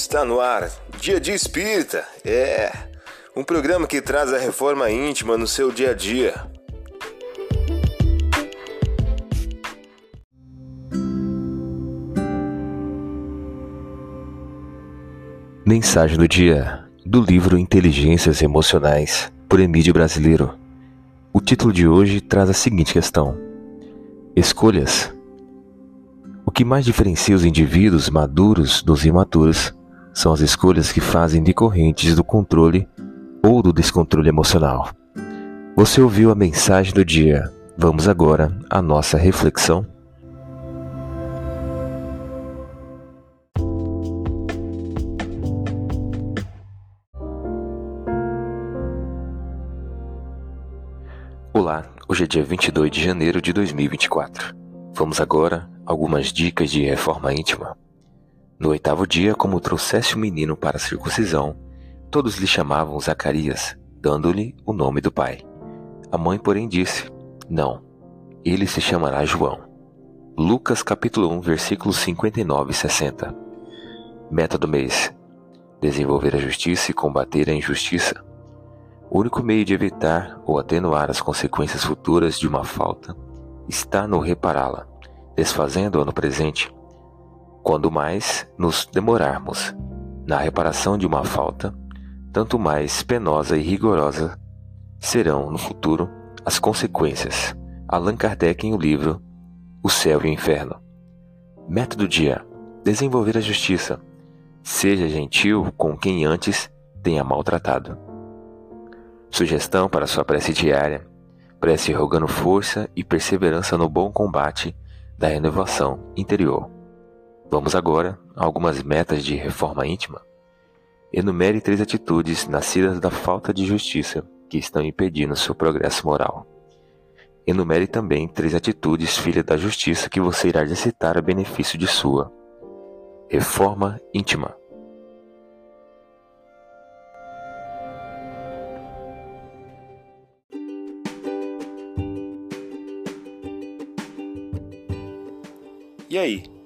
Está no ar, Dia de Espírita. É um programa que traz a reforma íntima no seu dia a dia. Mensagem do dia do livro Inteligências Emocionais por Emílio Brasileiro. O título de hoje traz a seguinte questão: Escolhas. O que mais diferencia os indivíduos maduros dos imaturos são as escolhas que fazem decorrentes do controle ou do descontrole emocional. Você ouviu a mensagem do dia. Vamos agora à nossa reflexão. Olá, hoje é dia 22 de janeiro de 2024. Vamos agora algumas dicas de reforma íntima. No oitavo dia, como trouxesse o menino para a circuncisão, todos lhe chamavam Zacarias, dando-lhe o nome do pai. A mãe, porém, disse: Não, ele se chamará João. Lucas capítulo 1, versículos 59 e 60. Meta do mês: desenvolver a justiça e combater a injustiça. O único meio de evitar ou atenuar as consequências futuras de uma falta está no repará-la, desfazendo-a no presente Quando mais nos demorarmos na reparação de uma falta, tanto mais penosa e rigorosa serão no futuro as consequências. Allan Kardec em o livro O Céu e o Inferno. Método dia: desenvolver a justiça. Seja gentil com quem antes tenha maltratado. Sugestão para sua prece diária: prece rogando força e perseverança no bom combate da renovação interior. Vamos agora a algumas metas de reforma íntima. Enumere três atitudes nascidas da falta de justiça que estão impedindo seu progresso moral. Enumere também três atitudes filha da justiça que você irá exercitar a benefício de sua reforma íntima. E aí,